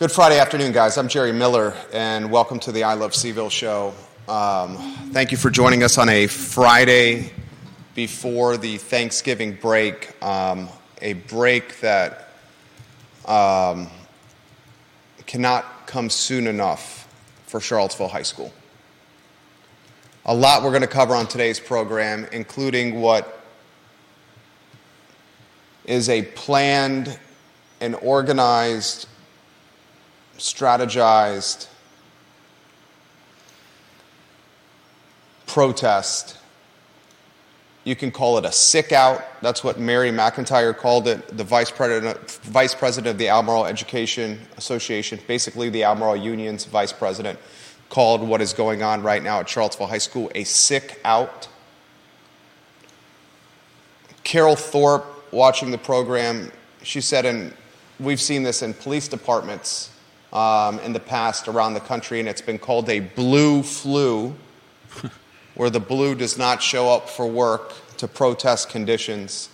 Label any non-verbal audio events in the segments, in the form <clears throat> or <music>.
Good Friday afternoon, guys. I'm Jerry Miller, and welcome to the I Love CVille show. Um, thank you for joining us on a Friday before the Thanksgiving break, um, a break that um, cannot come soon enough for Charlottesville High School. A lot we're going to cover on today's program, including what is a planned and organized, strategized protest. You can call it a sick out. That's what Mary McIntyre called it, the vice president, vice president of the Albemarle Education Association, basically the Albemarle Union's vice president, called what is going on right now at Charlottesville High School a sick out. Carol Thorpe watching the program, she said, and we've seen this in police departments um, in the past around the country, and it's been called a blue flu, <laughs> where the blue does not show up for work to protest conditions.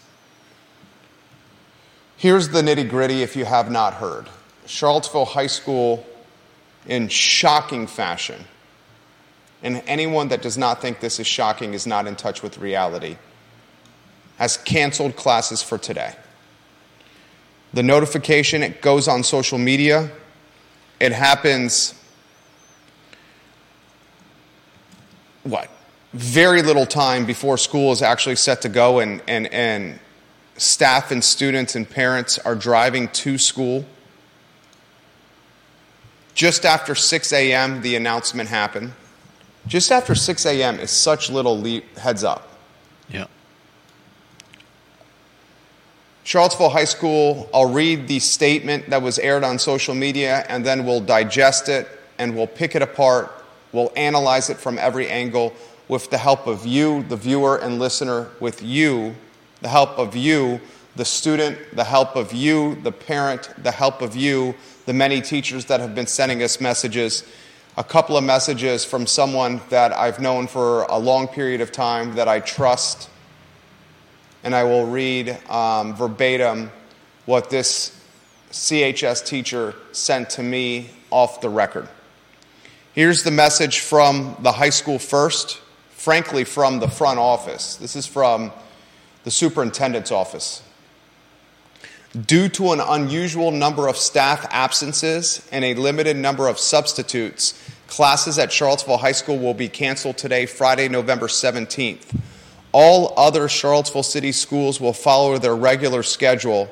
Here's the nitty gritty if you have not heard Charlottesville High School, in shocking fashion, and anyone that does not think this is shocking is not in touch with reality has canceled classes for today. The notification, it goes on social media. It happens, what, very little time before school is actually set to go, and, and, and staff and students and parents are driving to school. Just after 6 a.m., the announcement happened. Just after 6 a.m. is such little le- heads up. Yeah. Charlottesville High School, I'll read the statement that was aired on social media and then we'll digest it and we'll pick it apart. We'll analyze it from every angle with the help of you, the viewer and listener, with you, the help of you, the student, the help of you, the parent, the help of you, the many teachers that have been sending us messages. A couple of messages from someone that I've known for a long period of time that I trust and I will read um, verbatim what this CHS teacher sent to me off the record. Here's the message from the high school first, frankly, from the front office. This is from the superintendent's office. Due to an unusual number of staff absences and a limited number of substitutes, classes at Charlottesville High School will be canceled today, Friday, November 17th. All other Charlottesville City schools will follow their regular schedule.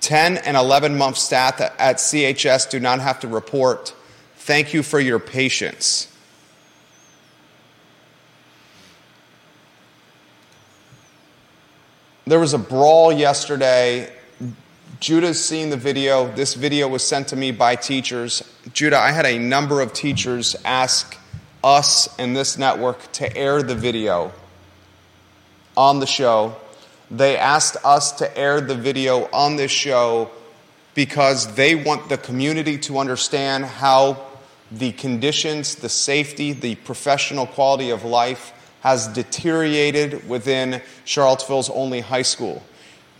10 and 11 month staff at CHS do not have to report. Thank you for your patience. There was a brawl yesterday. Judah's seen the video. This video was sent to me by teachers. Judah, I had a number of teachers ask us and this network to air the video on the show. They asked us to air the video on this show because they want the community to understand how the conditions, the safety, the professional quality of life has deteriorated within Charlottesville's only high school.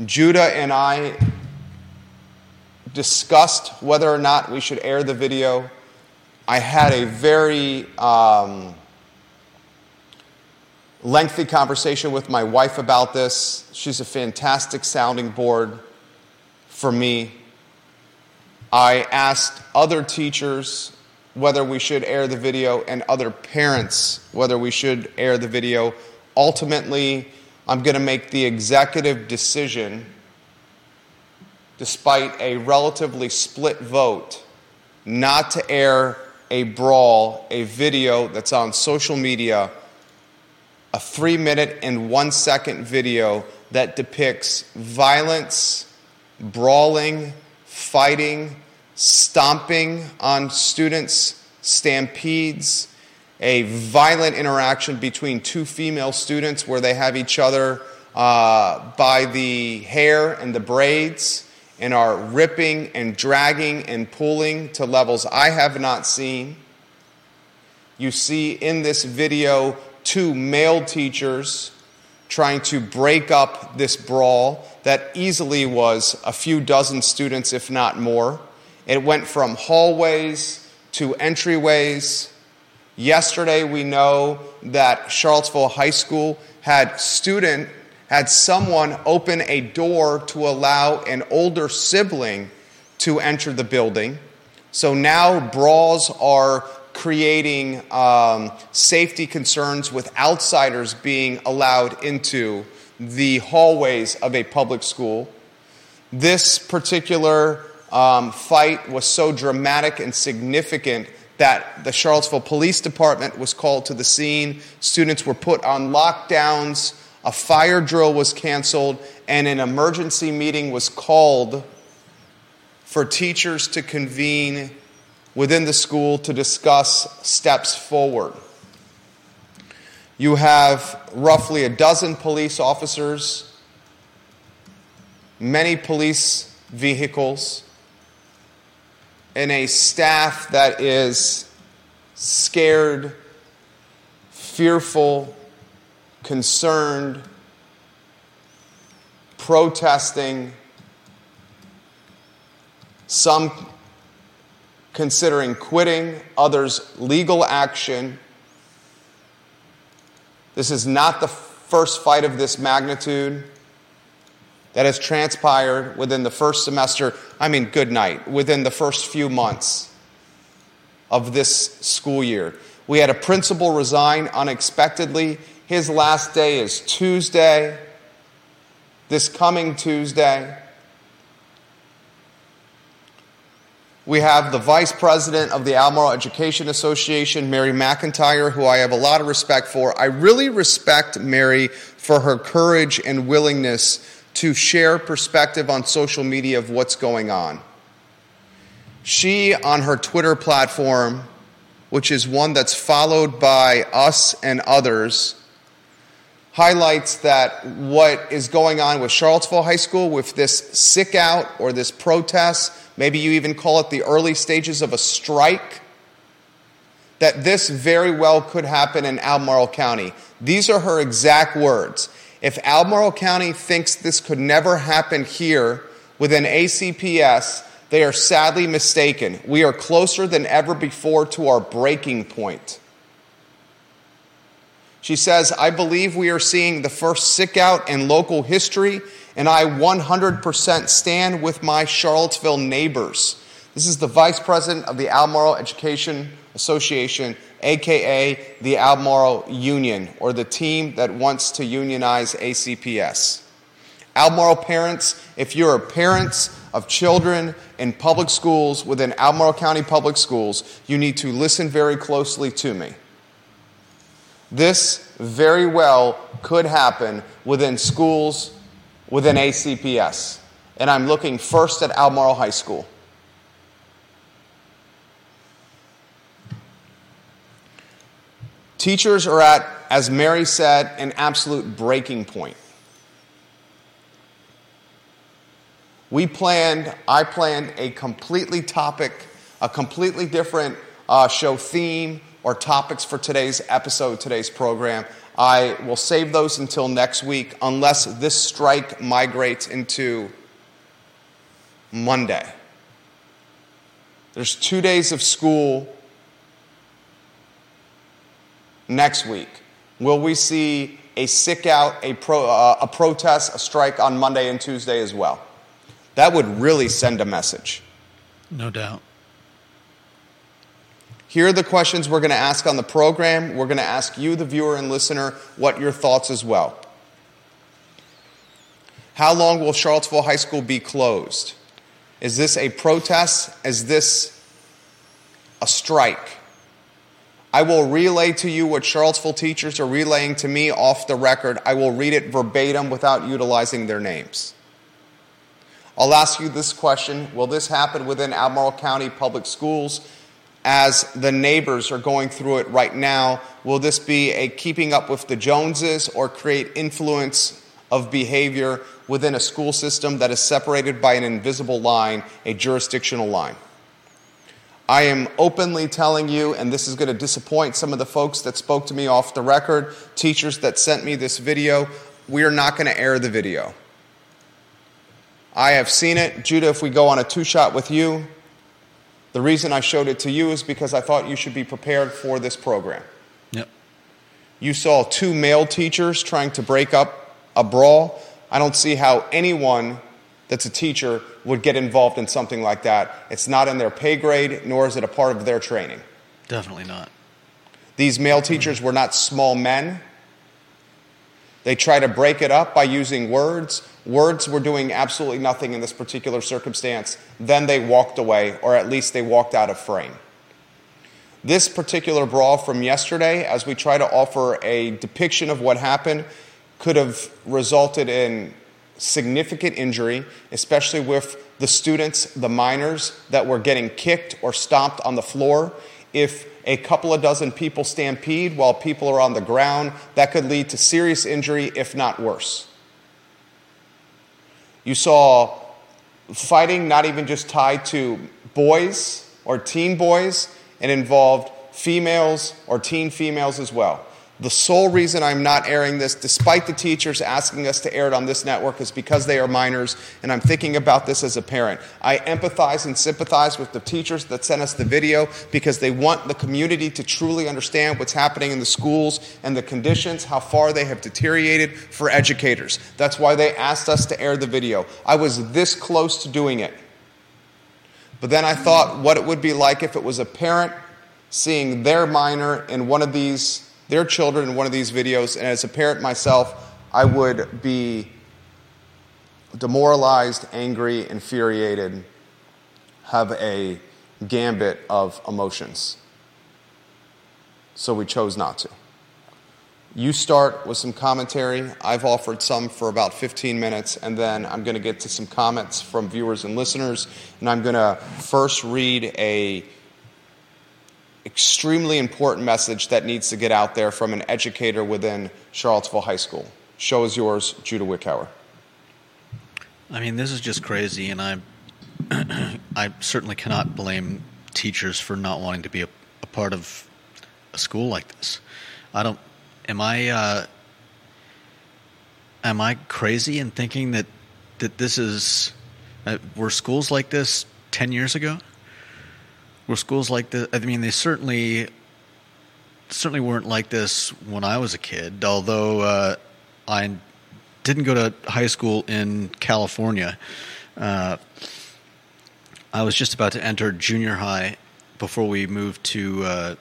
Judah and I discussed whether or not we should air the video. I had a very um, lengthy conversation with my wife about this. She's a fantastic sounding board for me. I asked other teachers whether we should air the video and other parents whether we should air the video. Ultimately, I'm going to make the executive decision, despite a relatively split vote, not to air a brawl, a video that's on social media a three minute and one second video that depicts violence, brawling, fighting, stomping on students, stampedes, a violent interaction between two female students where they have each other uh, by the hair and the braids and are ripping and dragging and pulling to levels I have not seen. You see in this video two male teachers trying to break up this brawl that easily was a few dozen students, if not more. It went from hallways to entryways. Yesterday, we know that Charlottesville High School had student had someone open a door to allow an older sibling to enter the building. So now brawls are creating um, safety concerns with outsiders being allowed into the hallways of a public school. This particular um, fight was so dramatic and significant that the Charlottesville Police Department was called to the scene. Students were put on lockdowns, a fire drill was canceled, and an emergency meeting was called for teachers to convene within the school to discuss steps forward. You have roughly a dozen police officers, many police vehicles, and a staff that is scared, fearful, concerned, protesting, some considering quitting, others legal action. This is not the first fight of this magnitude that has transpired within the first semester, I mean, good night, within the first few months of this school year. We had a principal resign unexpectedly. His last day is Tuesday, this coming Tuesday. We have the vice president of the Albemarle Education Association, Mary McIntyre, who I have a lot of respect for. I really respect Mary for her courage and willingness to share perspective on social media of what's going on. She, on her Twitter platform, which is one that's followed by us and others, highlights that what is going on with Charlottesville High School with this sick out or this protest, maybe you even call it the early stages of a strike, that this very well could happen in Albemarle County. These are her exact words. If Albemarle County thinks this could never happen here within ACPS, they are sadly mistaken. We are closer than ever before to our breaking point. She says, I believe we are seeing the first sick out in local history, and I 100% stand with my Charlottesville neighbors. This is the vice president of the Albemarle Education Association, aka the Albemarle Union, or the team that wants to unionize ACPS. Albemarle parents, if you're parents of children in public schools within Albemarle County Public Schools, you need to listen very closely to me. This very well could happen within schools within ACPS. And I'm looking first at Albemarle High School. Teachers are at, as Mary said, an absolute breaking point. We planned, I planned a completely topic, a completely different uh, show theme or topics for today's episode, today's program. I will save those until next week unless this strike migrates into Monday. There's two days of school next week? Will we see a sick out, a, pro, uh, a protest, a strike on Monday and Tuesday as well? That would really send a message. No doubt. Here are the questions we're going to ask on the program. We're going to ask you, the viewer and listener, what your thoughts as well. How long will Charlottesville High School be closed? Is this a protest? Is this a strike? I will relay to you what Charlottesville teachers are relaying to me off the record. I will read it verbatim without utilizing their names. I'll ask you this question Will this happen within Albemarle County Public Schools as the neighbors are going through it right now? Will this be a keeping up with the Joneses or create influence of behavior within a school system that is separated by an invisible line, a jurisdictional line? I am openly telling you, and this is going to disappoint some of the folks that spoke to me off the record, teachers that sent me this video, we are not going to air the video. I have seen it. Judah, if we go on a two shot with you, The reason I showed it to you is because I thought you should be prepared for this program. Yep. You saw two male teachers trying to break up a brawl. I don't see how anyone that's a teacher would get involved in something like that. It's not in their pay grade, nor is it a part of their training. Definitely not. These male teachers were not small men. They try to break it up by using words. Words were doing absolutely nothing in this particular circumstance. Then they walked away, or at least they walked out of frame. This particular brawl from yesterday, as we try to offer a depiction of what happened, could have resulted in significant injury, especially with the students, the minors that were getting kicked or stomped on the floor. If a couple of dozen people stampede while people are on the ground, that could lead to serious injury, if not worse. You saw fighting not even just tied to boys or teen boys, it involved females or teen females as well. The sole reason I'm not airing this, despite the teachers asking us to air it on this network, is because they are minors, and I'm thinking about this as a parent. I empathize and sympathize with the teachers that sent us the video because they want the community to truly understand what's happening in the schools and the conditions, how far they have deteriorated for educators. That's why they asked us to air the video. I was this close to doing it. But then I thought what it would be like if it was a parent seeing their minor in one of these their children in one of these videos, and as a parent myself, I would be demoralized, angry, infuriated, have a gambit of emotions. So we chose not to. You start with some commentary. I've offered some for about 15 minutes, and then I'm going to get to some comments from viewers and listeners. And I'm going to first read a extremely important message that needs to get out there from an educator within Charlottesville High School. Show is yours, Judah Wickhauer. I mean, this is just crazy, and I, <clears throat> I certainly cannot blame teachers for not wanting to be a, a part of a school like this. I don't. Am I? Uh, am I crazy in thinking that that this is? Uh, were schools like this ten years ago? Were schools like this? I mean, they certainly certainly weren't like this when I was a kid. Although uh, I didn't go to high school in California, uh, I was just about to enter junior high before we moved to uh,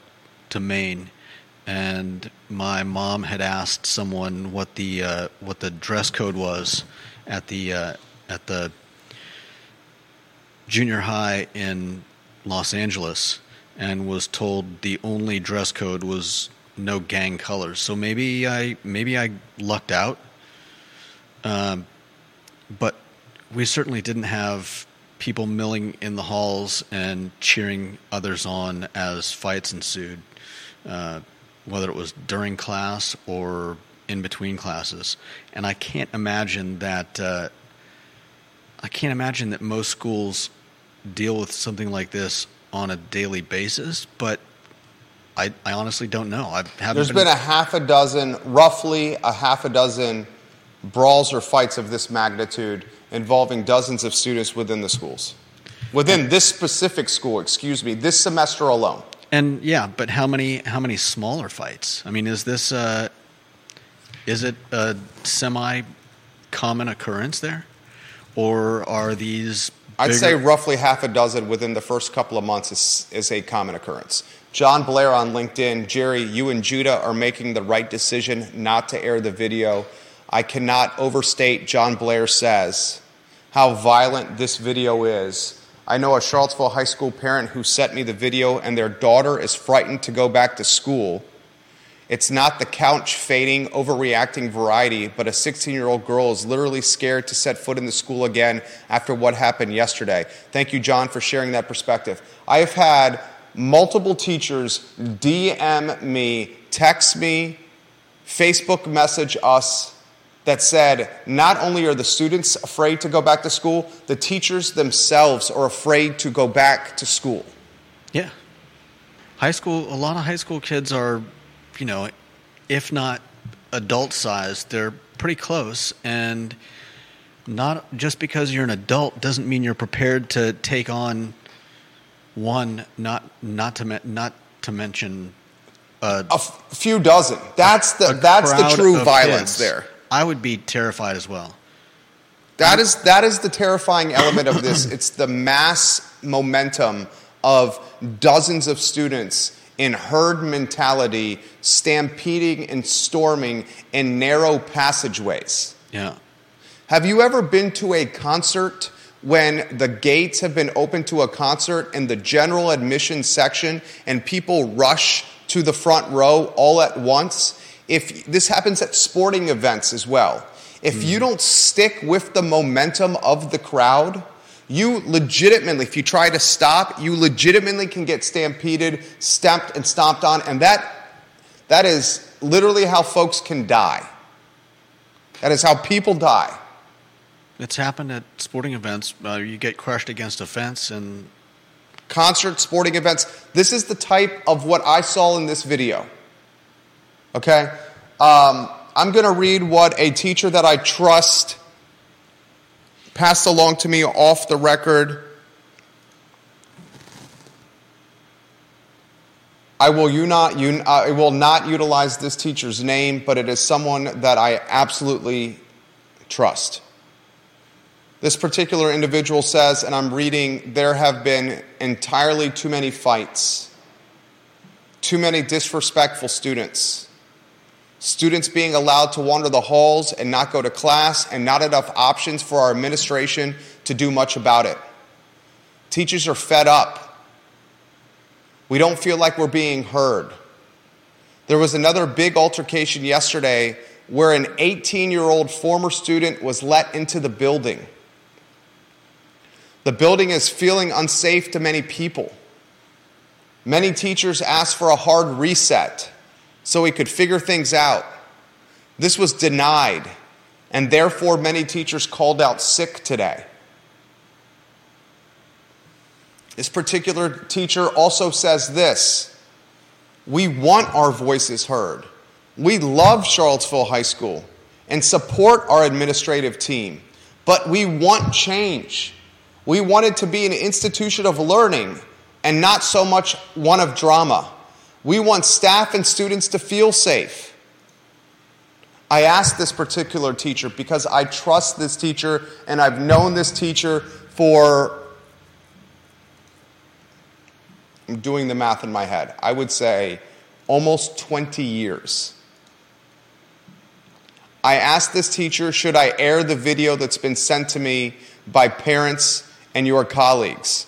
to Maine, and my mom had asked someone what the uh, what the dress code was at the uh, at the junior high in Los Angeles and was told the only dress code was no gang colors. So maybe I maybe I lucked out. Um, but we certainly didn't have people milling in the halls and cheering others on as fights ensued, uh, whether it was during class or in between classes. And I can't imagine that. Uh, I can't imagine that most schools deal with something like this on a daily basis, but I, I honestly don't know. I haven't. There's been, been a half a dozen, roughly a half a dozen brawls or fights of this magnitude involving dozens of students within the schools. Within this specific school, excuse me, this semester alone. And yeah, but how many how many smaller fights? I mean, is this uh, is it a semi common occurrence there, or are these I'd say roughly half a dozen within the first couple of months is, is a common occurrence. John Blair on LinkedIn, Jerry, you and Judah are making the right decision not to air the video. I cannot overstate, John Blair says, how violent this video is. I know a Charlottesville high school parent who sent me the video, and their daughter is frightened to go back to school it's not the couch fading, overreacting variety, but a 16 year old girl is literally scared to set foot in the school again after what happened yesterday. Thank you, John, for sharing that perspective. I have had multiple teachers DM me, text me, Facebook message us that said not only are the students afraid to go back to school, the teachers themselves are afraid to go back to school. Yeah. High school, a lot of high school kids are you know, if not adult size, they're pretty close. And not just because you're an adult doesn't mean you're prepared to take on One, not not to me- not to mention uh, A f- few dozen. That's the that's the true violence kids, there. I would be terrified as well. That is that is the terrifying element of this. <coughs> It's the mass momentum of dozens of students in herd mentality stampeding and storming in narrow passageways. Yeah. Have you ever been to a concert when the gates have been open to a concert in the general admission section and people rush to the front row all at once? If this happens at sporting events as well. If hmm. you don't stick with the momentum of the crowd, you legitimately, if you try to stop, you legitimately can get stampeded, stepped, and stomped on, and that that is literally how folks can die. That is how people die. It's happened at sporting events. Uh, you get crushed against a fence, and concert, sporting events. This is the type of what I saw in this video. Okay? Um, I'm going to read what a teacher that I trust passed along to me off the record. I will, you not, you, I will not utilize this teacher's name, but it is someone that I absolutely trust. This particular individual says, and I'm reading, there have been entirely too many fights, too many disrespectful students, students being allowed to wander the halls and not go to class, and not enough options for our administration to do much about it. Teachers are fed up. We don't feel like we're being heard. There was another big altercation yesterday where an 18 year old former student was let into the building. The building is feeling unsafe to many people. Many teachers ask for a hard reset so we could figure things out. This was denied, and therefore many teachers called out sick today. This particular teacher also says this We want our voices heard. We love Charlottesville High School and support our administrative team, but we want change. We want it to be an institution of learning and not so much one of drama. We want staff and students to feel safe. I asked this particular teacher because I trust this teacher and I've known this teacher for, I'm doing the math in my head, I would say almost 20 years. I asked this teacher, should I air the video that's been sent to me by parents and your colleagues?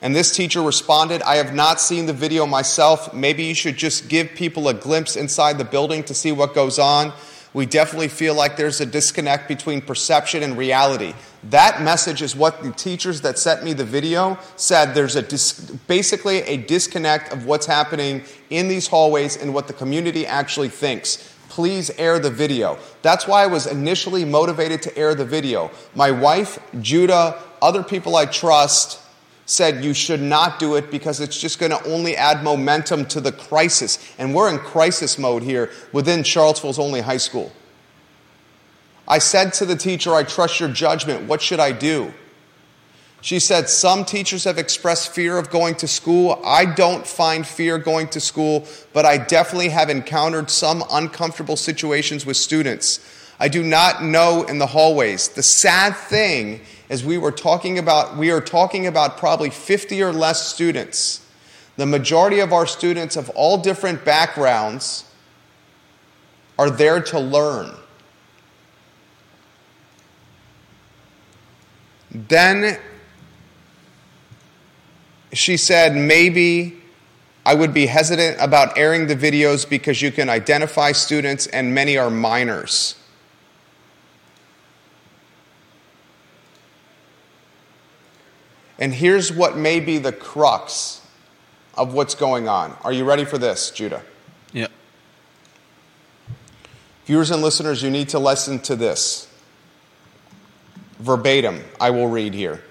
And this teacher responded, I have not seen the video myself. Maybe you should just give people a glimpse inside the building to see what goes on. We definitely feel like there's a disconnect between perception and reality. That message is what the teachers that sent me the video said. There's a dis- basically a disconnect of what's happening in these hallways and what the community actually thinks please air the video. That's why I was initially motivated to air the video. My wife, Judah, other people I trust said you should not do it because it's just going to only add momentum to the crisis. And we're in crisis mode here within Charlottesville's only high school. I said to the teacher, I trust your judgment. What should I do? She said, Some teachers have expressed fear of going to school. I don't find fear going to school, but I definitely have encountered some uncomfortable situations with students. I do not know in the hallways. The sad thing is we were talking about we are talking about probably 50 or less students. The majority of our students of all different backgrounds are there to learn. Then she said, maybe I would be hesitant about airing the videos because you can identify students and many are minors. And here's what may be the crux of what's going on. Are you ready for this, Judah? yeah, Viewers and listeners, you need to listen to this. Verbatim, I will read here.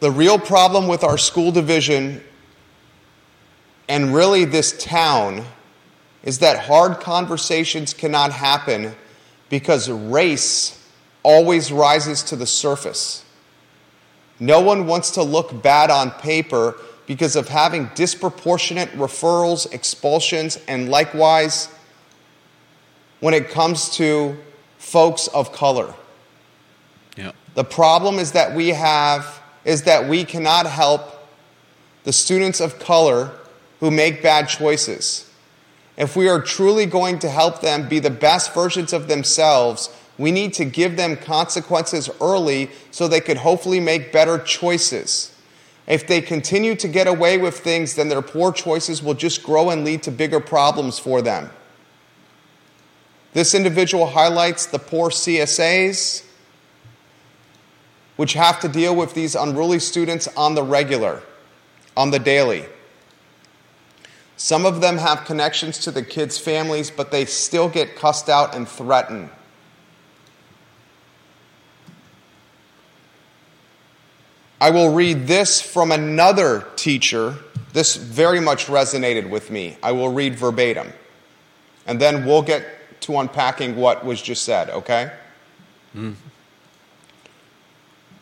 The real problem with our school division and really this town is that hard conversations cannot happen because race always rises to the surface. No one wants to look bad on paper because of having disproportionate referrals, expulsions, and likewise when it comes to folks of color. Yeah. The problem is that we have is that we cannot help the students of color who make bad choices. If we are truly going to help them be the best versions of themselves, we need to give them consequences early so they could hopefully make better choices. If they continue to get away with things, then their poor choices will just grow and lead to bigger problems for them. This individual highlights the poor CSAs, which have to deal with these unruly students on the regular, on the daily. Some of them have connections to the kids' families, but they still get cussed out and threatened. I will read this from another teacher. This very much resonated with me. I will read verbatim. And then we'll get to unpacking what was just said, okay? Mm.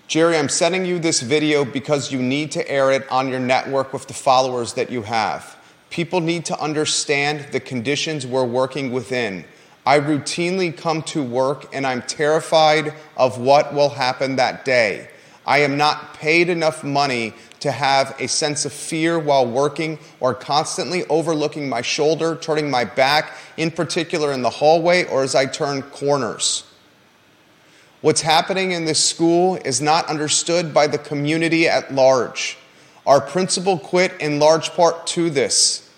Jerry, I'm sending you this video because you need to air it on your network with the followers that you have. People need to understand the conditions we're working within. I routinely come to work and I'm terrified of what will happen that day. I am not paid enough money to have a sense of fear while working or constantly overlooking my shoulder, turning my back, in particular in the hallway or as I turn corners. What's happening in this school is not understood by the community at large. Our principal quit in large part to this.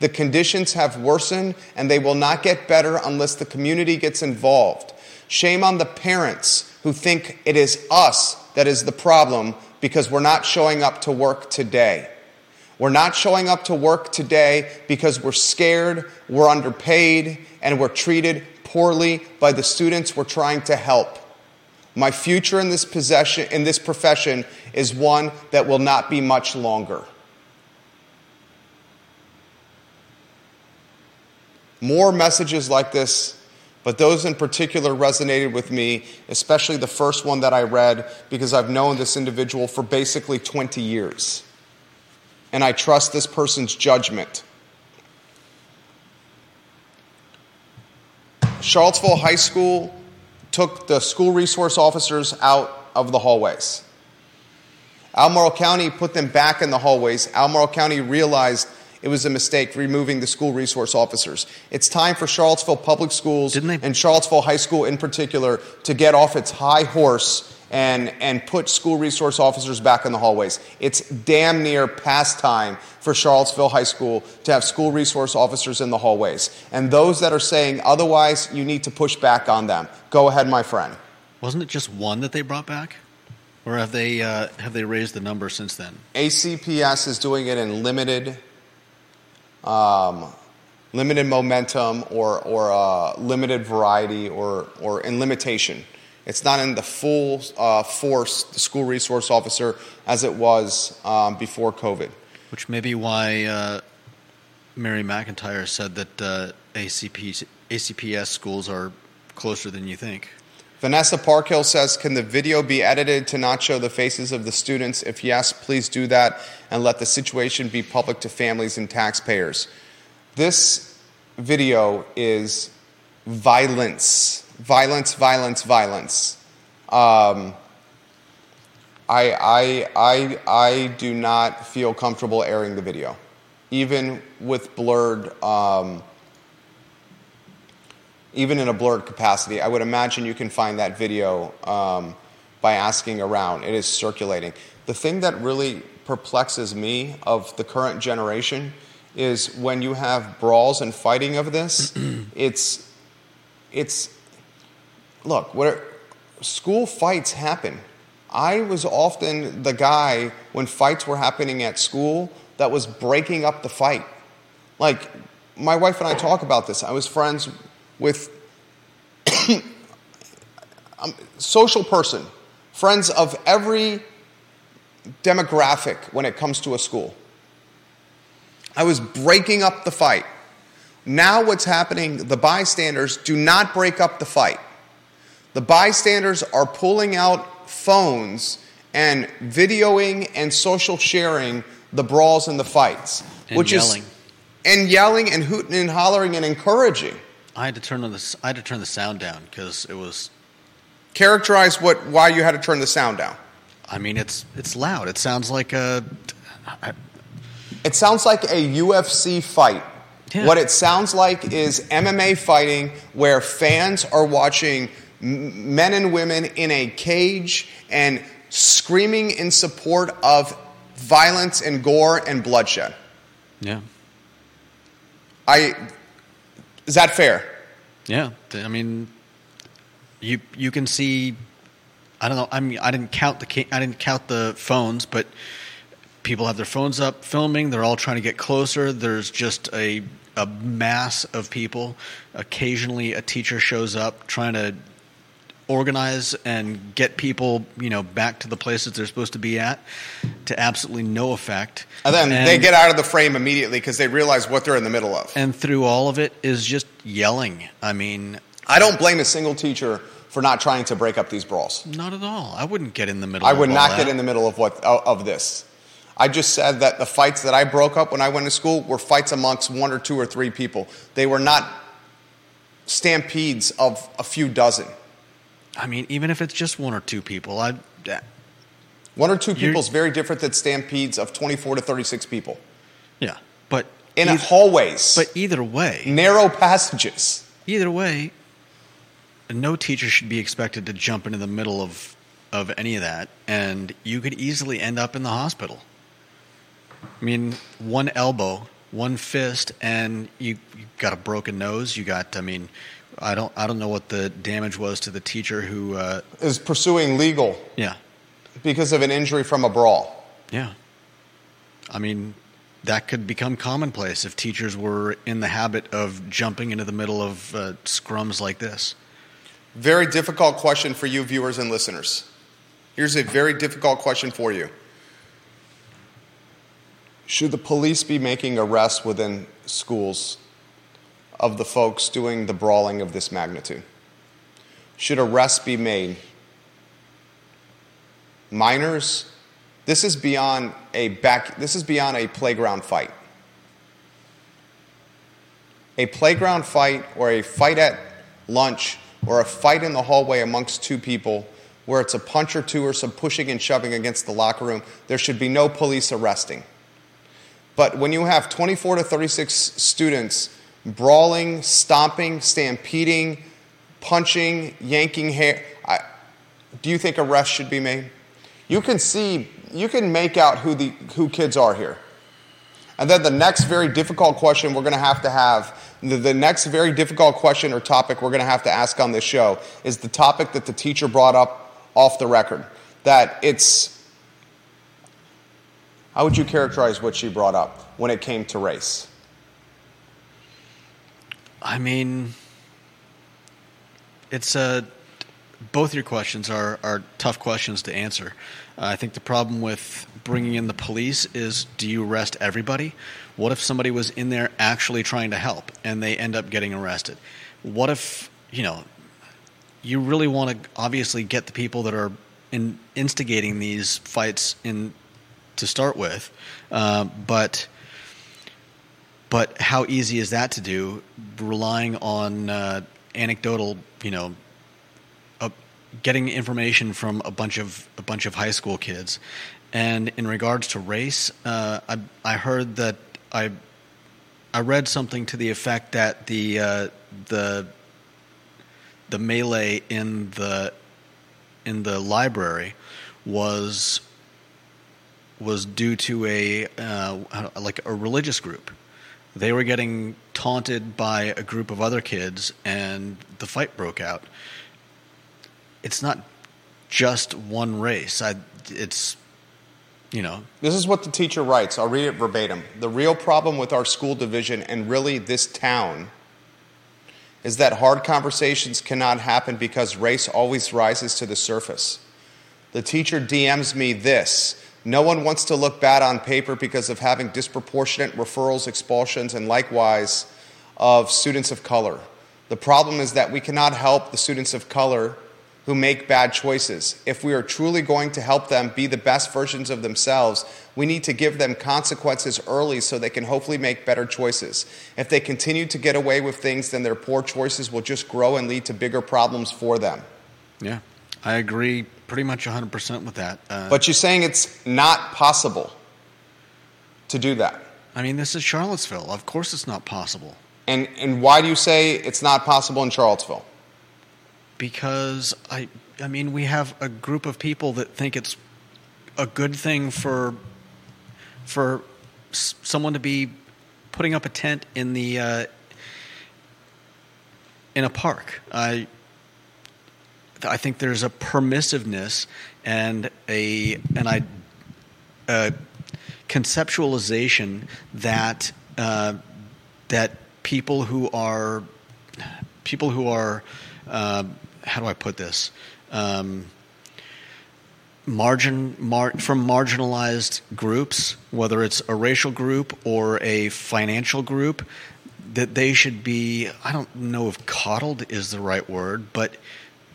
The conditions have worsened and they will not get better unless the community gets involved. Shame on the parents who think it is us that is the problem because we're not showing up to work today. We're not showing up to work today because we're scared, we're underpaid, and we're treated poorly by the students we're trying to help. My future in this, possession, in this profession is one that will not be much longer. More messages like this, but those in particular resonated with me, especially the first one that I read, because I've known this individual for basically 20 years. And I trust this person's judgment. Charlottesville High School took the school resource officers out of the hallways. Albemarle County put them back in the hallways. Albemarle County realized it was a mistake removing the school resource officers. It's time for Charlottesville Public Schools and Charlottesville High School in particular to get off its high horse and, and put school resource officers back in the hallways. It's damn near past time for Charlottesville High School to have school resource officers in the hallways. And those that are saying otherwise, you need to push back on them. Go ahead, my friend. Wasn't it just one that they brought back? Or have they, uh, have they raised the number since then? ACPS is doing it in limited, um, limited momentum or, or uh, limited variety or, or in limitation. It's not in the full uh, force, the school resource officer, as it was um, before COVID. Which may be why uh, Mary McIntyre said that uh, ACP, ACPS schools are closer than you think. Vanessa Parkhill says, Can the video be edited to not show the faces of the students? If yes, please do that and let the situation be public to families and taxpayers. This video is violence violence, violence, violence. Um, I, I, I, I do not feel comfortable airing the video, even with blurred, um, even in a blurred capacity. I would imagine you can find that video um, by asking around. It is circulating. The thing that really perplexes me of the current generation is when you have brawls and fighting of this, <clears throat> it's, it's look, where school fights happen. I was often the guy when fights were happening at school that was breaking up the fight. Like, my wife and I talk about this. I was friends with <coughs> a social person, friends of every demographic when it comes to a school. I was breaking up the fight. Now, what's happening, the bystanders do not break up the fight. The bystanders are pulling out phones and videoing and social sharing the brawls and the fights, And which yelling. is and yelling and hooting and hollering and encouraging. I had to turn on the I had to turn the sound down because it was. Characterize what why you had to turn the sound down. I mean, it's it's loud. It sounds like a. I, It sounds like a UFC fight. Yeah. What it sounds like is MMA fighting where fans are watching m- men and women in a cage and screaming in support of violence and gore and bloodshed. yeah, I is that fair? yeah. I mean, you you can see. I don't know. I mean, I didn't count the I didn't count the phones, but people have their phones up filming. They're all trying to get closer. There's just a a mass of people. Occasionally, a teacher shows up trying to organize and get people, you know, back to the places they're supposed to be at, to absolutely no effect. And then they get out of the frame immediately because they realize what they're in the middle of. and through all of it is just yelling. I mean, I don't blame a single teacher for not trying to break up these brawls. not at all. I wouldn't get in the middle. I would not that. get in the middle of what of this. I just said that the fights that I broke up when I went to school were fights amongst one or two or three people. They were not stampedes of a few dozen. I mean, even if it's just one or two people, I. Uh, one or two people is very different than stampedes of 24 to 36 people Yeah, but in eith- hallways, but either way, narrow passages. either way, no teacher should be expected to jump into the middle of of any of that, and you could easily end up in the hospital. I mean, one elbow, one fist, and you, you got a broken nose. You got, I mean, I don't, I don't know what the damage was to the teacher who, uh, Is pursuing legal yeah, because of an injury from a brawl. yeah. I mean, that could become commonplace if teachers were in the habit of jumping into the middle of uh, scrums like this. Very difficult question for you, viewers and listeners. Here's a very difficult question for you Should the police be making arrests within schools of the folks doing the brawling of this magnitude? Should arrests be made? Minors? This is beyond a back this is beyond a playground fight. A playground fight or a fight at lunch or a fight in the hallway amongst two people where it's a punch or two or some pushing and shoving against the locker room, there should be no police arresting. But when you have 24 to 36 students brawling, stomping, stampeding, punching, yanking hair, I, do you think arrests should be made? You can see, you can make out who the who kids are here. And then the next very difficult question we're going to have to have, the, the next very difficult question or topic we're going to have to ask on this show is the topic that the teacher brought up off the record. That it's, how would you characterize what she brought up when it came to race? I mean, it's uh, both your questions are, are tough questions to answer. Uh, I think the problem with bringing in the police is do you arrest everybody? What if somebody was in there actually trying to help and they end up getting arrested? What if, you know, you really want to obviously get the people that are in, instigating these fights in to start with, uh, but but how easy is that to do? Relying on uh, anecdotal, you know, uh, getting information from a bunch of a bunch of high school kids. And in regards to race, uh, I I heard that I I read something to the effect that the uh, the the melee in the in the library was was due to a uh, like a religious group. They were getting taunted by a group of other kids, and the fight broke out. It's not just one race. I, it's you know This is what the teacher writes. I'll read it verbatim. The real problem with our school division and really this town is that hard conversations cannot happen because race always rises to the surface. The teacher DMs me this. No one wants to look bad on paper because of having disproportionate referrals, expulsions, and likewise of students of color. The problem is that we cannot help the students of color who make bad choices. If we are truly going to help them be the best versions of themselves, we need to give them consequences early so they can hopefully make better choices. If they continue to get away with things, then their poor choices will just grow and lead to bigger problems for them. Yeah, I agree pretty much 100% with that. Uh, but you're saying it's not possible to do that. I mean, this is Charlottesville. Of course, it's not possible. And, and why do you say it's not possible in Charlottesville? because I I mean we have a group of people that think it's a good thing for for someone to be putting up a tent in the uh, in a park. I I think there's a permissiveness and a and I a conceptualization that uh, that people who are people who are uh, how do I put this? Um, margin mar- from marginalized groups, whether it's a racial group or a financial group, that they should be. I don't know if coddled is the right word, but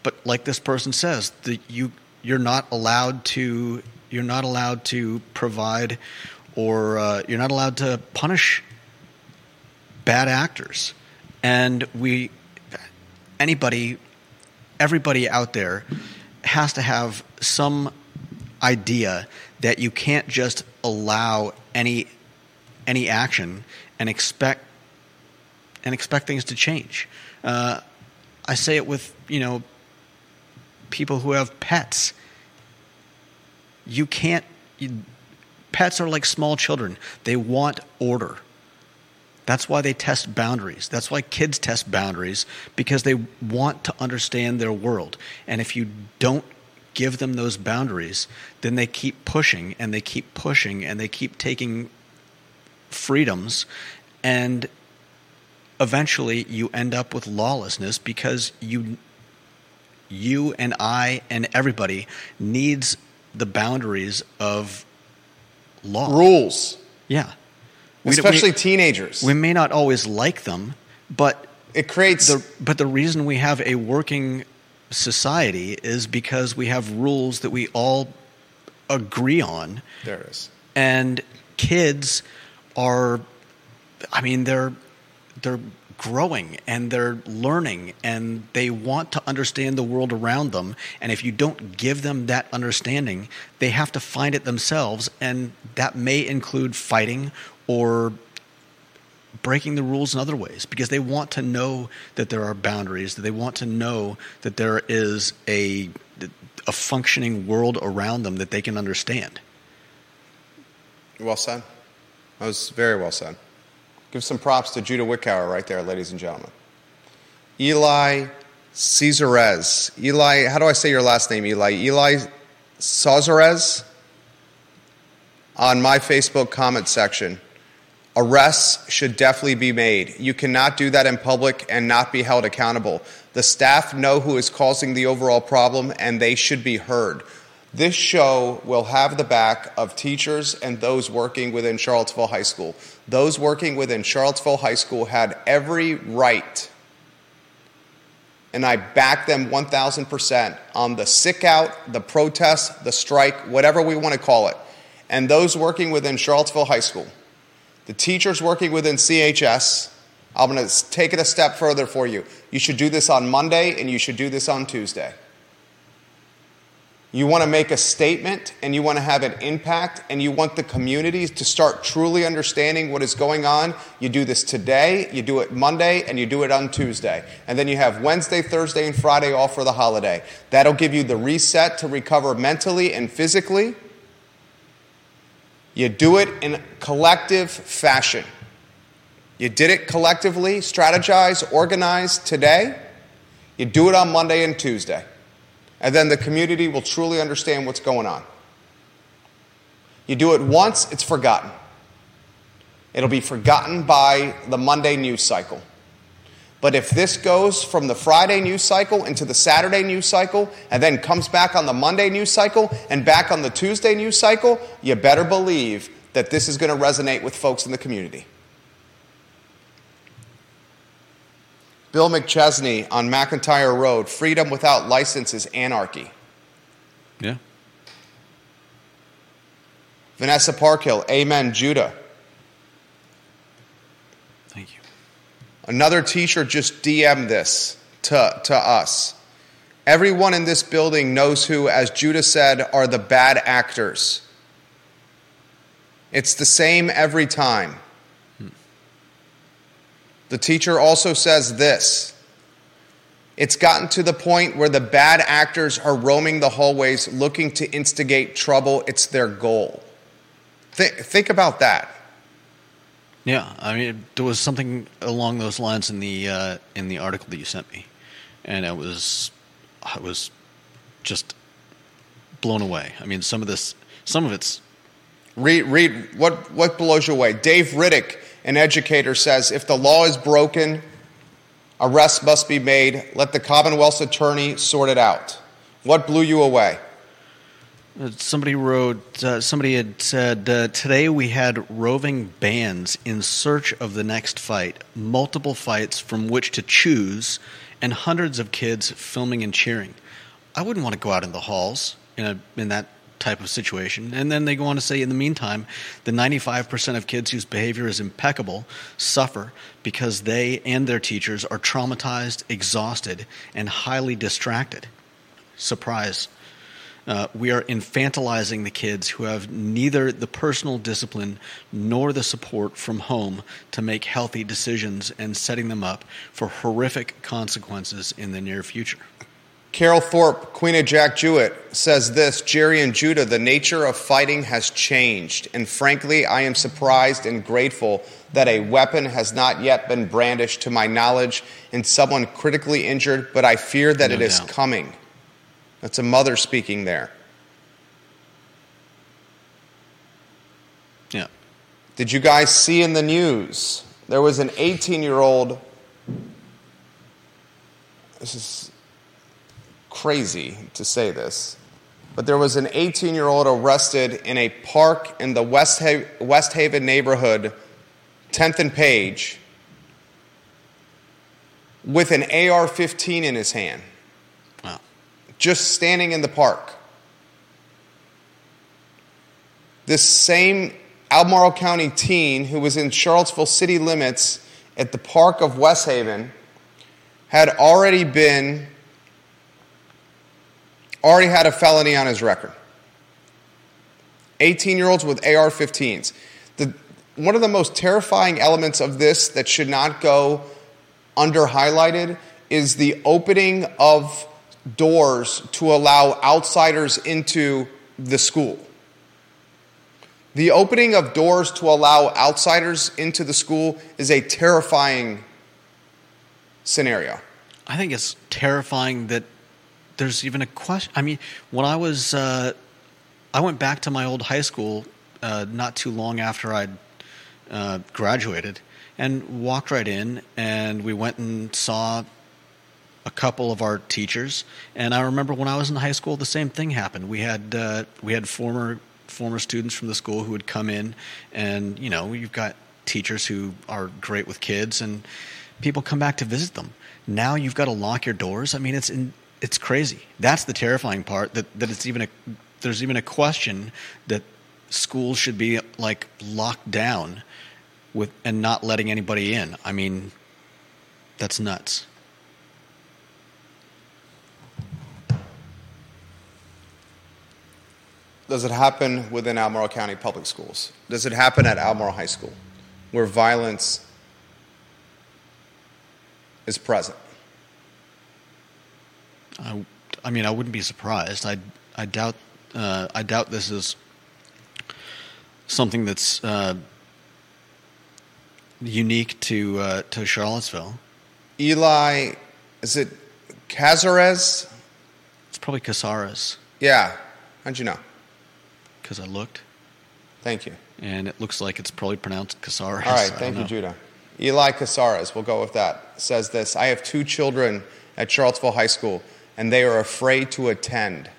but like this person says, that you you're not allowed to you're not allowed to provide or uh, you're not allowed to punish bad actors, and we anybody everybody out there has to have some idea that you can't just allow any any action and expect and expect things to change. Uh, I say it with you know people who have pets. You can't. You, pets are like small children. They want order. That's why they test boundaries. That's why kids test boundaries because they want to understand their world. And if you don't give them those boundaries, then they keep pushing and they keep pushing and they keep taking freedoms and eventually you end up with lawlessness because you you and I and everybody needs the boundaries of law. Rules. Yeah especially we, teenagers. We may not always like them, but it creates. The, but the reason we have a working society is because we have rules that we all agree on. There it is. And kids are, I mean, they're they're growing and they're learning and they want to understand the world around them. And if you don't give them that understanding, they have to find it themselves. And that may include fighting or breaking the rules in other ways because they want to know that there are boundaries, that they want to know that there is a, a functioning world around them that they can understand. Well said. That was very well said. Give some props to Judah Wickower right there, ladies and gentlemen. Eli Cesarez. Eli, how do I say your last name, Eli? Eli Cesarez on my Facebook comment section Arrests should definitely be made. You cannot do that in public and not be held accountable. The staff know who is causing the overall problem and they should be heard. This show will have the back of teachers and those working within Charlottesville High School. Those working within Charlottesville High School had every right, and I back them 1,000% on the sick out, the protest, the strike, whatever we want to call it. And those working within Charlottesville High School the teachers working within CHS, I'm going to take it a step further for you. You should do this on Monday and you should do this on Tuesday. You want to make a statement and you want to have an impact and you want the communities to start truly understanding what is going on. You do this today, you do it Monday, and you do it on Tuesday. And then you have Wednesday, Thursday, and Friday all for the holiday. That'll give you the reset to recover mentally and physically you do it in collective fashion. You did it collectively, strategize, organize today. You do it on Monday and Tuesday. And then the community will truly understand what's going on. You do it once, it's forgotten. It'll be forgotten by the Monday news cycle. But if this goes from the Friday news cycle into the Saturday news cycle and then comes back on the Monday news cycle and back on the Tuesday news cycle, you better believe that this is going to resonate with folks in the community. Bill McChesney on McIntyre Road freedom without license is anarchy. Yeah. Vanessa Parkhill, Amen, Judah. Thank you. Another teacher just DM'd this to, to us. Everyone in this building knows who, as Judah said, are the bad actors. It's the same every time. The teacher also says this It's gotten to the point where the bad actors are roaming the hallways looking to instigate trouble. It's their goal. Think, think about that. Yeah, I mean, there was something along those lines in the uh, in the article that you sent me, and it was I was just blown away. I mean, some of this, some of it's Read, read what, what blows you away. Dave Riddick, an educator, says if the law is broken, arrests must be made. Let the Commonwealth's attorney sort it out. What blew you away? Uh, Somebody wrote, uh, somebody had said, uh, today we had roving bands in search of the next fight, multiple fights from which to choose, and hundreds of kids filming and cheering. I wouldn't want to go out in the halls in, a, in that type of situation. And then they go on to say, in the meantime, the 95% of kids whose behavior is impeccable suffer because they and their teachers are traumatized, exhausted, and highly distracted. Surprise. Uh, we are infantilizing the kids who have neither the personal discipline nor the support from home to make healthy decisions and setting them up for horrific consequences in the near future. Carol Thorpe, Queen of Jack Jouett, says this Jerry and Judah, the nature of fighting has changed. And frankly, I am surprised and grateful that a weapon has not yet been brandished to my knowledge and someone critically injured, but I fear that No it is doubt. coming. That's a mother speaking there. Yeah. Did you guys see in the news? There was an 18 year old. This is crazy to say this, but there was an 18 year old arrested in a park in the West, ha- West Haven neighborhood, 10th and Page, with an AR 15 in his hand, Wow. just standing in the park. This same Albemarle County teen who was in Charlottesville city limits at the park of West Haven had already been already had a felony on his record. 18 year olds with AR 15s. One of the most terrifying elements of this that should not go under highlighted is the opening of doors to allow outsiders into the school. The opening of doors to allow outsiders into the school is a terrifying scenario. I think it's terrifying that there's even a question. I mean, when I was, uh, I went back to my old high school uh, not too long after I'd uh, graduated and walked right in, and we went and saw a couple of our teachers. And I remember when I was in high school, the same thing happened. We had uh, we had former former students from the school who would come in, and you know, you've got teachers who are great with kids, and people come back to visit them. Now you've got to lock your doors. I mean, it's in, it's crazy. That's the terrifying part. That that it's even a there's even a question that schools should be like locked down with and not letting anybody in. I mean, that's nuts. Does it happen within Albemarle County Public Schools? Does it happen at Albemarle High School where violence is present? I, I mean, I wouldn't be surprised. I, I doubt, uh, I doubt this is something that's uh, unique to uh, to Charlottesville. Eli, is it Cazares? It's probably Casares Yeah. How'd you know? because I looked, Thank you. and it looks like it's probably pronounced Casares. All right, thank you, know. Judah. Eli Casares, we'll go with that, says this I have two children at Charlottesville High School, and they are afraid to attend.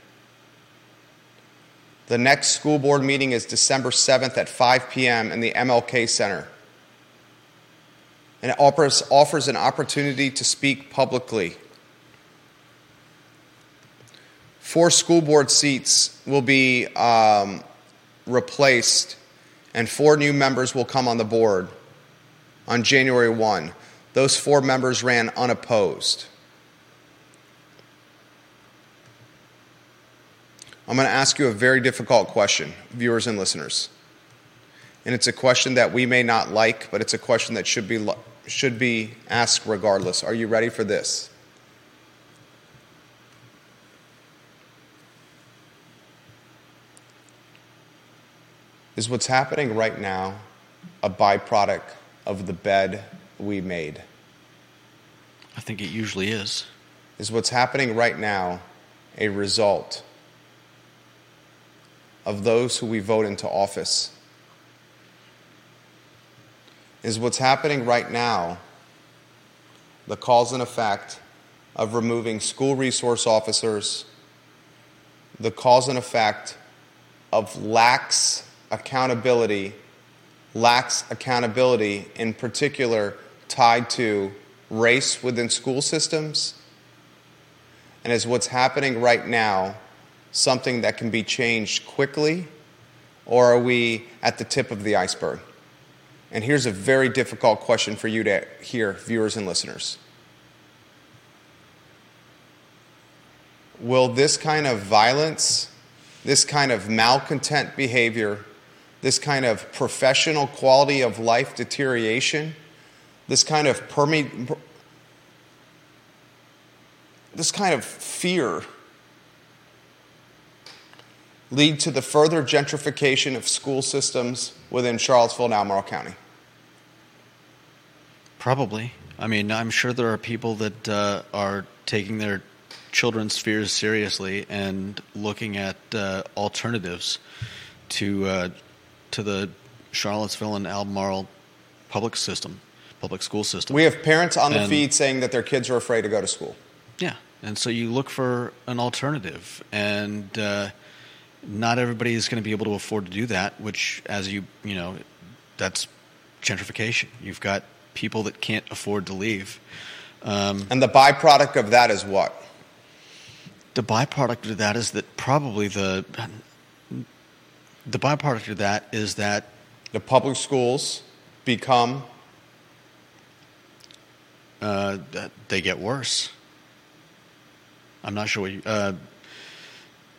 The next school board meeting is December 7th at 5 p.m. in the MLK Center. and it offers, offers an opportunity to speak publicly. Four school board seats will be um, replaced, and four new members will come on the board on January 1. Those four members ran unopposed. I'm going to ask you a very difficult question, viewers and listeners. And it's a question that we may not like, but it's a question that should be, should be asked regardless. Are you ready for this? Is what's happening right now a byproduct of the bed we made? I think it usually is. Is what's happening right now a result of those who we vote into office? Is what's happening right now the cause and effect of removing school resource officers, the cause and effect of lax accountability, lax accountability in particular tied to race within school systems, and is what's happening right now something that can be changed quickly, or are we at the tip of the iceberg? And here's a very difficult question for you to hear, viewers and listeners. Will this kind of violence, this kind of malcontent behavior, this kind of professional quality of life deterioration, this kind of perme- this kind of fear lead to the further gentrification of school systems within Charlottesville and Albemarle County? Probably. I mean, I'm sure there are people that uh, are taking their children's fears seriously and looking at uh, alternatives to uh, to the Charlottesville and Albemarle public system, public school system. We have parents on the feed saying that their kids are afraid to go to school. Yeah, and so you look for an alternative, and uh, not everybody is going to be able to afford to do that. Which, as you you know, that's gentrification. You've got people that can't afford to leave. Um, and the byproduct of that is what? The byproduct of that is that probably the the byproduct of that is that the public schools become uh, that they get worse. I'm not sure what you, uh,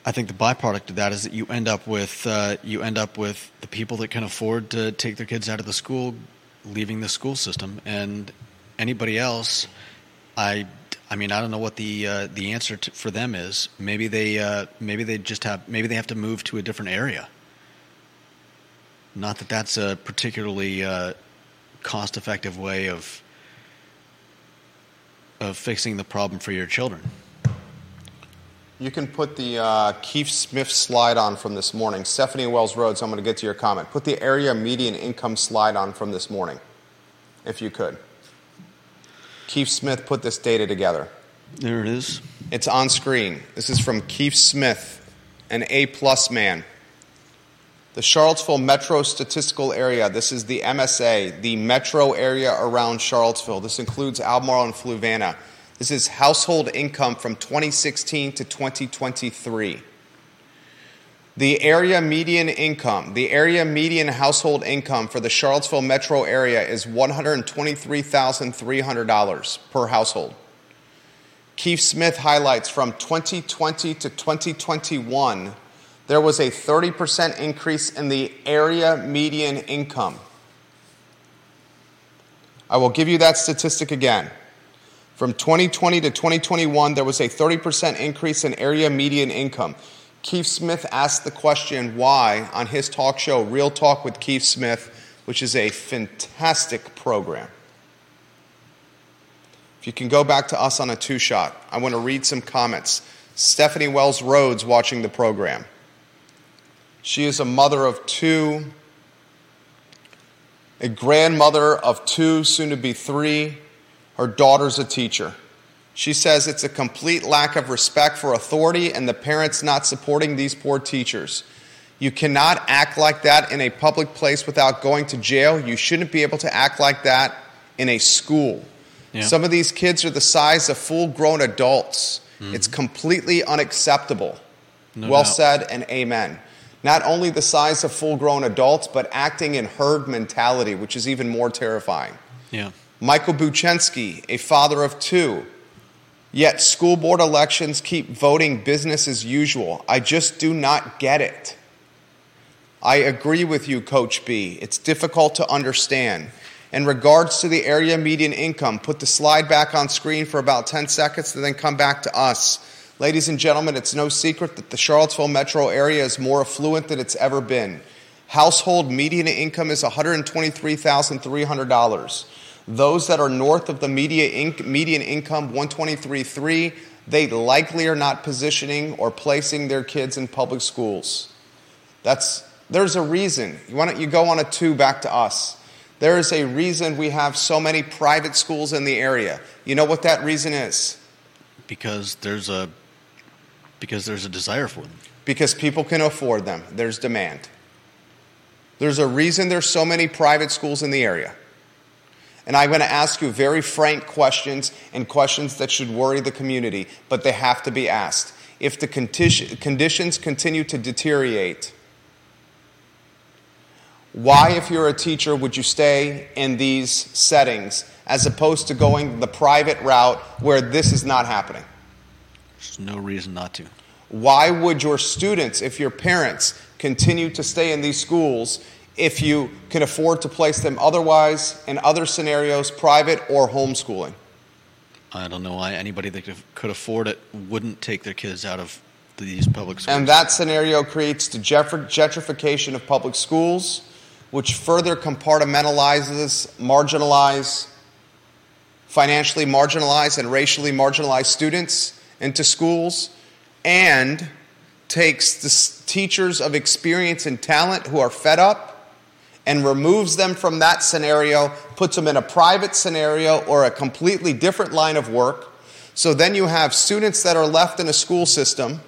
I think the byproduct of that is that you end up with uh, you end up with the people that can afford to take their kids out of the school, leaving the school system, and anybody else. I I mean I don't know what the uh, the answer to, for them is. Maybe they uh, maybe they just have maybe they have to move to a different area. Not that that's a particularly uh, cost effective way of of fixing the problem for your children. You can put the uh, Keith Smith slide on from this morning. Stephanie Wells Rhodes, I'm going to get to your comment. Put the area median income slide on from this morning, if you could. Keith Smith put this data together. There it is. It's on screen. This is from Keith Smith, an A plus man. The Charlottesville metro statistical area. This is the MSA, the metro area around Charlottesville. This includes Albemarle and Fluvanna. This is household income from 2016 to 2023. The area median income, the area median household income for the Charlottesville metro area is $123,300 per household. Keith Smith highlights from 2020 to 2021, there was a 30% increase in the area median income. I will give you that statistic again. From 2020 to 2021, there was a 30% increase in area median income. Keith Smith asked the question why on his talk show, Real Talk with Keith Smith, which is a fantastic program. If you can go back to us on a two shot, I want to read some comments. Stephanie Wells Rhodes watching the program. She is a mother of two, a grandmother of two, soon to be three her daughter's a teacher. She says it's a complete lack of respect for authority and the parents not supporting these poor teachers. You cannot act like that in a public place without going to jail. You shouldn't be able to act like that in a school. Yeah. Some of these kids are the size of full grown adults. Mm-hmm. It's completely unacceptable. No well doubt. said and amen. Not only the size of full grown adults, but acting in herd mentality, which is even more terrifying. Yeah. Michael Buchensky, a father of two. Yet school board elections keep voting business as usual. I just do not get it. I agree with you, Coach B. It's difficult to understand. In regards to the area median income, put the slide back on screen for about 10 seconds and then come back to us. Ladies and gentlemen, it's no secret that the Charlottesville metro area is more affluent than it's ever been. Household median income is $123,300. Those that are north of the media inc- median income, 123.3, they likely are not positioning or placing their kids in public schools. That's there's a reason. You want to, you go on a two back to us. There is a reason we have so many private schools in the area. You know what that reason is? Because there's a because there's a desire for them. Because people can afford them. There's demand. There's a reason there's so many private schools in the area. And I'm going to ask you very frank questions and questions that should worry the community, but they have to be asked. If the condition, conditions continue to deteriorate, why, if you're a teacher, would you stay in these settings as opposed to going the private route where this is not happening? There's no reason not to. Why would your students, if your parents, continue to stay in these schools if you can afford to place them otherwise in other scenarios, private or homeschooling? I don't know why anybody that could- afford it wouldn't take their kids out of these public schools. And that scenario creates the gentr- gentrification of public schools, which further compartmentalizes, marginalize, financially marginalized and racially marginalized students into schools, and takes the teachers of experience and talent who are fed up and removes them from that scenario, puts them in a private scenario or a completely different line of work. So then you have students that are left in a school system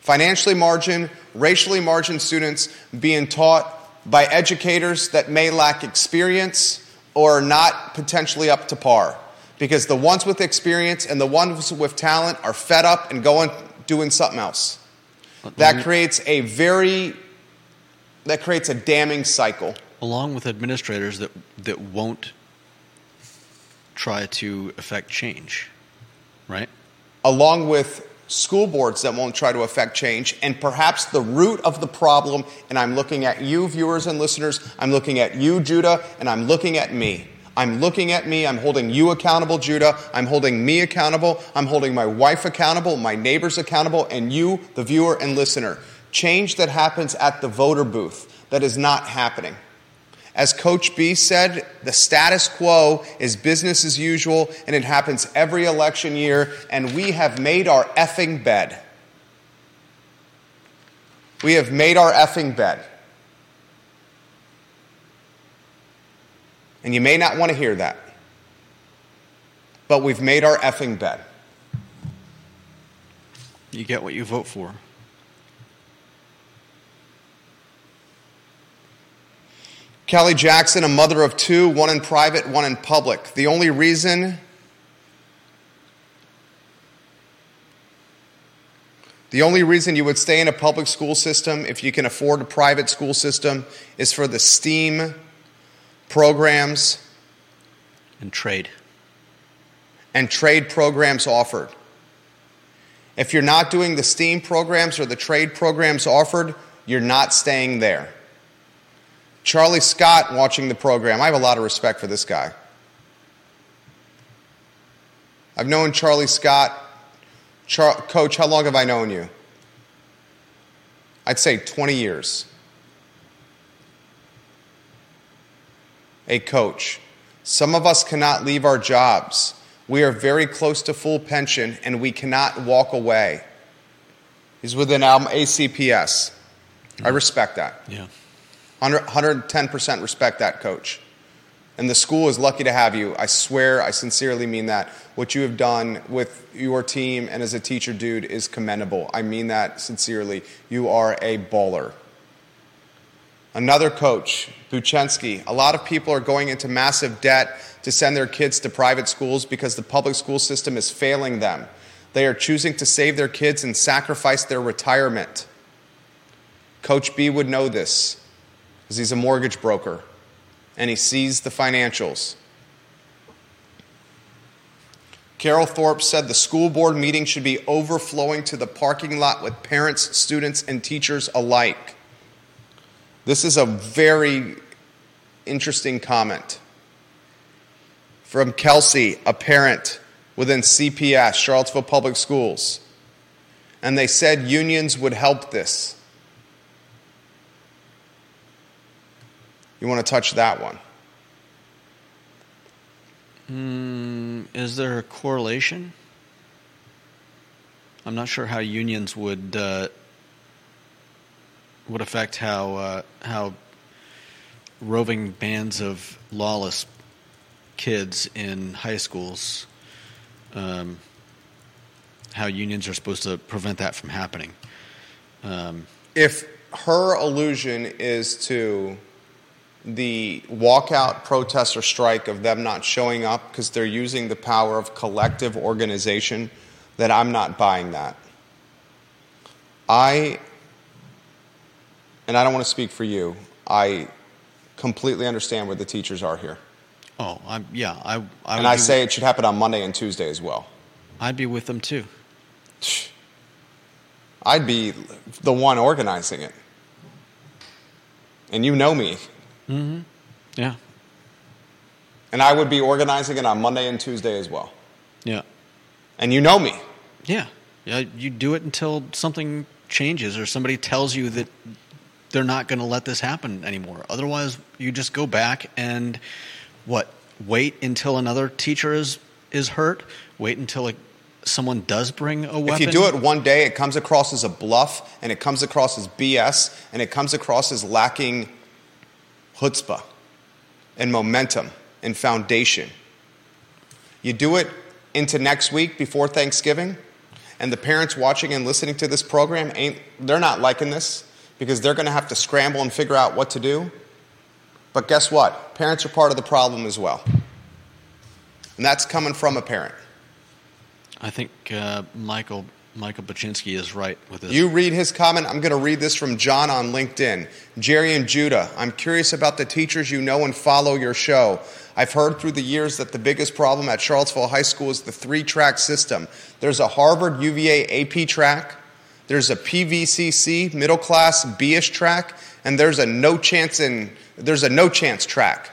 financially margined, racially margined students being taught by educators that may lack experience or not potentially up to par. Because the ones with experience and the ones with talent are fed up and going doing something else. That creates a very that creates a damning cycle. along with administrators that that won't try to affect change, right? along with school boards that won't try to affect change, and perhaps the root of the problem, and I'm looking at you, viewers and listeners, I'm looking at you, Judah, and I'm looking at me. I'm looking at me, I'm holding you accountable, Judah, I'm holding me accountable, I'm holding my wife accountable, my neighbors accountable, and you, the viewer and listener. Change that happens at the voter booth that is not happening. As Coach B said, the status quo is business as usual, and it happens every election year, and we have made our effing bed. We have made our effing bed. And you may not want to hear that, but we've made our effing bed. You get what you vote for. Kelly Jackson, a mother of two, one in private, one in public. The only reason The only reason you would stay in a public school system if you can afford a private school system is for the STEAM programs And trade. and trade programs offered. If you're not doing the STEAM programs or the trade programs offered, you're not staying there. Charlie Scott watching the program, I have a lot of respect for this guy. I've known Charlie Scott. Char- Coach, how long have I known you? I'd say 20 years. A coach. Some of us cannot leave our jobs. We are very close to full pension and we cannot walk away. He's within um, ACPS. I respect that. Yeah. 100, 110% respect that, coach. And the school is lucky to have you. I swear, I sincerely mean that. What you have done with your team and as a teacher, dude, is commendable. I mean that sincerely. You are a baller. Another coach, Buchensky. A lot of people are going into massive debt to send their kids to private schools because the public school system is failing them. They are choosing to save their kids and sacrifice their retirement. Coach B would know this because he's a mortgage broker and he sees the financials. Carol Thorpe said the school board meeting should be overflowing to the parking lot with parents, students, and teachers alike. This is a very interesting comment. From Kelsey, a parent within CPS, Charlottesville Public Schools. And they said unions would help this. You want to touch that one? Mm, is there a correlation? I'm not sure how unions would uh, would affect how uh, how roving bands of lawless kids in high schools um, how unions are supposed to prevent that from happening. Um, if her allusion is to the walkout protest or strike of them not showing up because they're using the power of collective organization, then I'm not buying that. I, and I don't want to speak for you, I completely understand where the teachers are here. Oh, I'm, yeah. I, I and I say it should happen on Monday and Tuesday as well. I'd be with them too. I'd be the one organizing it. And you know me. Mm-hmm. Yeah. And I would be organizing it on Monday and Tuesday as well. Yeah. And you know me. Yeah. Yeah. You do it until something changes or somebody tells you that they're not going to let this happen anymore. Otherwise, you just go back and what? Wait until another teacher is is hurt. Wait until a, someone does bring a weapon. If you do it one day, it comes across as a bluff, and it comes across as BS, and it comes across as lacking chutzpah and momentum and foundation. You do it into next week before Thanksgiving, and the parents watching and listening to this program ain't they're not liking this because they're going to have to scramble and figure out what to do. But guess what? Parents are part of the problem as well. And that's coming from a parent. I think uh, Michael Michael Baczynski is right with this. You read his comment. I'm going to read this from John on LinkedIn. Jerry and Judah, I'm curious about the teachers you know and follow your show. I've heard through the years that the biggest problem at Charlottesville High School is the three track system. There's a Harvard UVA AP track, there's a PVCC middle class B ish track, and there's a no chance in there's a no chance track.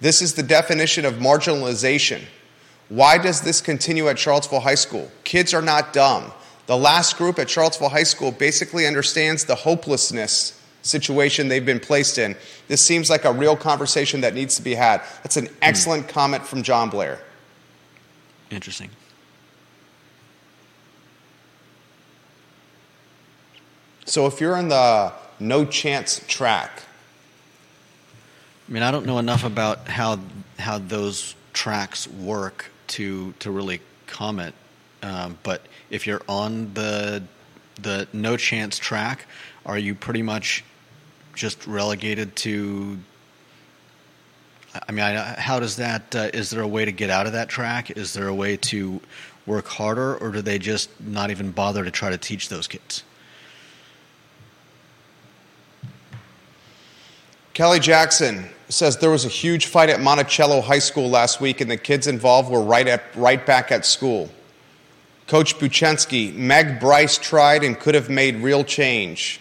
This is the definition of marginalization. Why does this continue at Charlottesville High School? Kids are not dumb. The last group at Charlottesville High School basically understands the hopelessness situation they've been placed in. This seems like a real conversation that needs to be had. That's an excellent mm. comment from John Blair. Interesting. So if you're in the no chance track, I mean, I don't know enough about how how those tracks work to to really comment. Um, but if you're on the the no chance track, are you pretty much just relegated to? I mean, I, how does that? Uh, is there a way to get out of that track? Is there a way to work harder, or do they just not even bother to try to teach those kids? Kelly Jackson says there was a huge fight at Monticello High School last week, and the kids involved were right, at, right back at school. Coach Buchensky, Meg Bryce tried and could have made real change.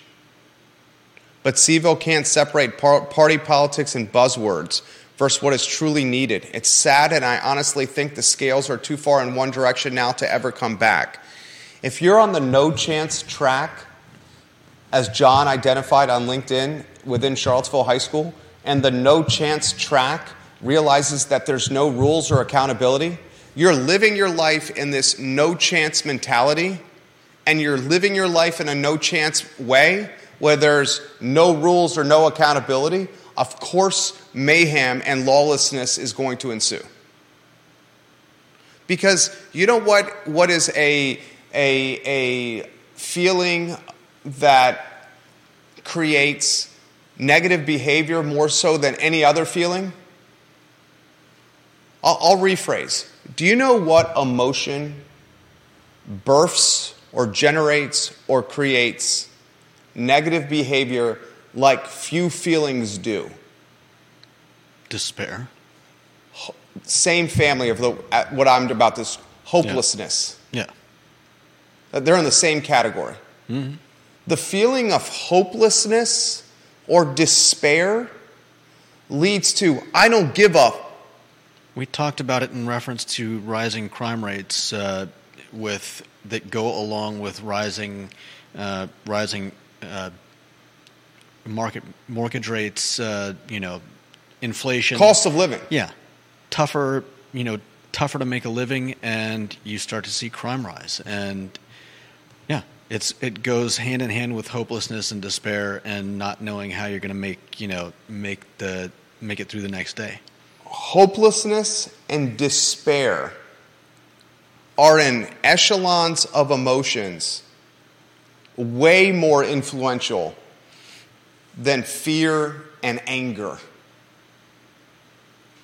But CVille can't separate par- party politics and buzzwords versus what is truly needed. It's sad, and I honestly think the scales are too far in one direction now to ever come back. If you're on the no chance track, as John identified on LinkedIn within Charlottesville High School, and the no chance track realizes that there's no rules or accountability, you're living your life in this no chance mentality, and you're living your life in a no chance way where there's no rules or no accountability, of course, mayhem and lawlessness is going to ensue. Because you know what, what is a, a, a feeling that creates negative behavior more so than any other feeling? I'll, I'll rephrase. Do you know what emotion births or generates or creates negative behavior like few feelings do? Despair. Same family of the, what I'm about this hopelessness. Yeah. They're in the same category. Mm-hmm. The feeling of hopelessness or despair leads to, I don't give up. We talked about it in reference to rising crime rates uh, with that go along with rising uh, rising uh, market mortgage rates, uh, you know, inflation, cost of living. Yeah, tougher, you know, tougher to make a living, and you start to see crime rise. And yeah, it's it goes hand in hand with hopelessness and despair, and not knowing how you're going to make you know make the make it through the next day. Hopelessness and despair are in echelons of emotions way more influential than fear and anger.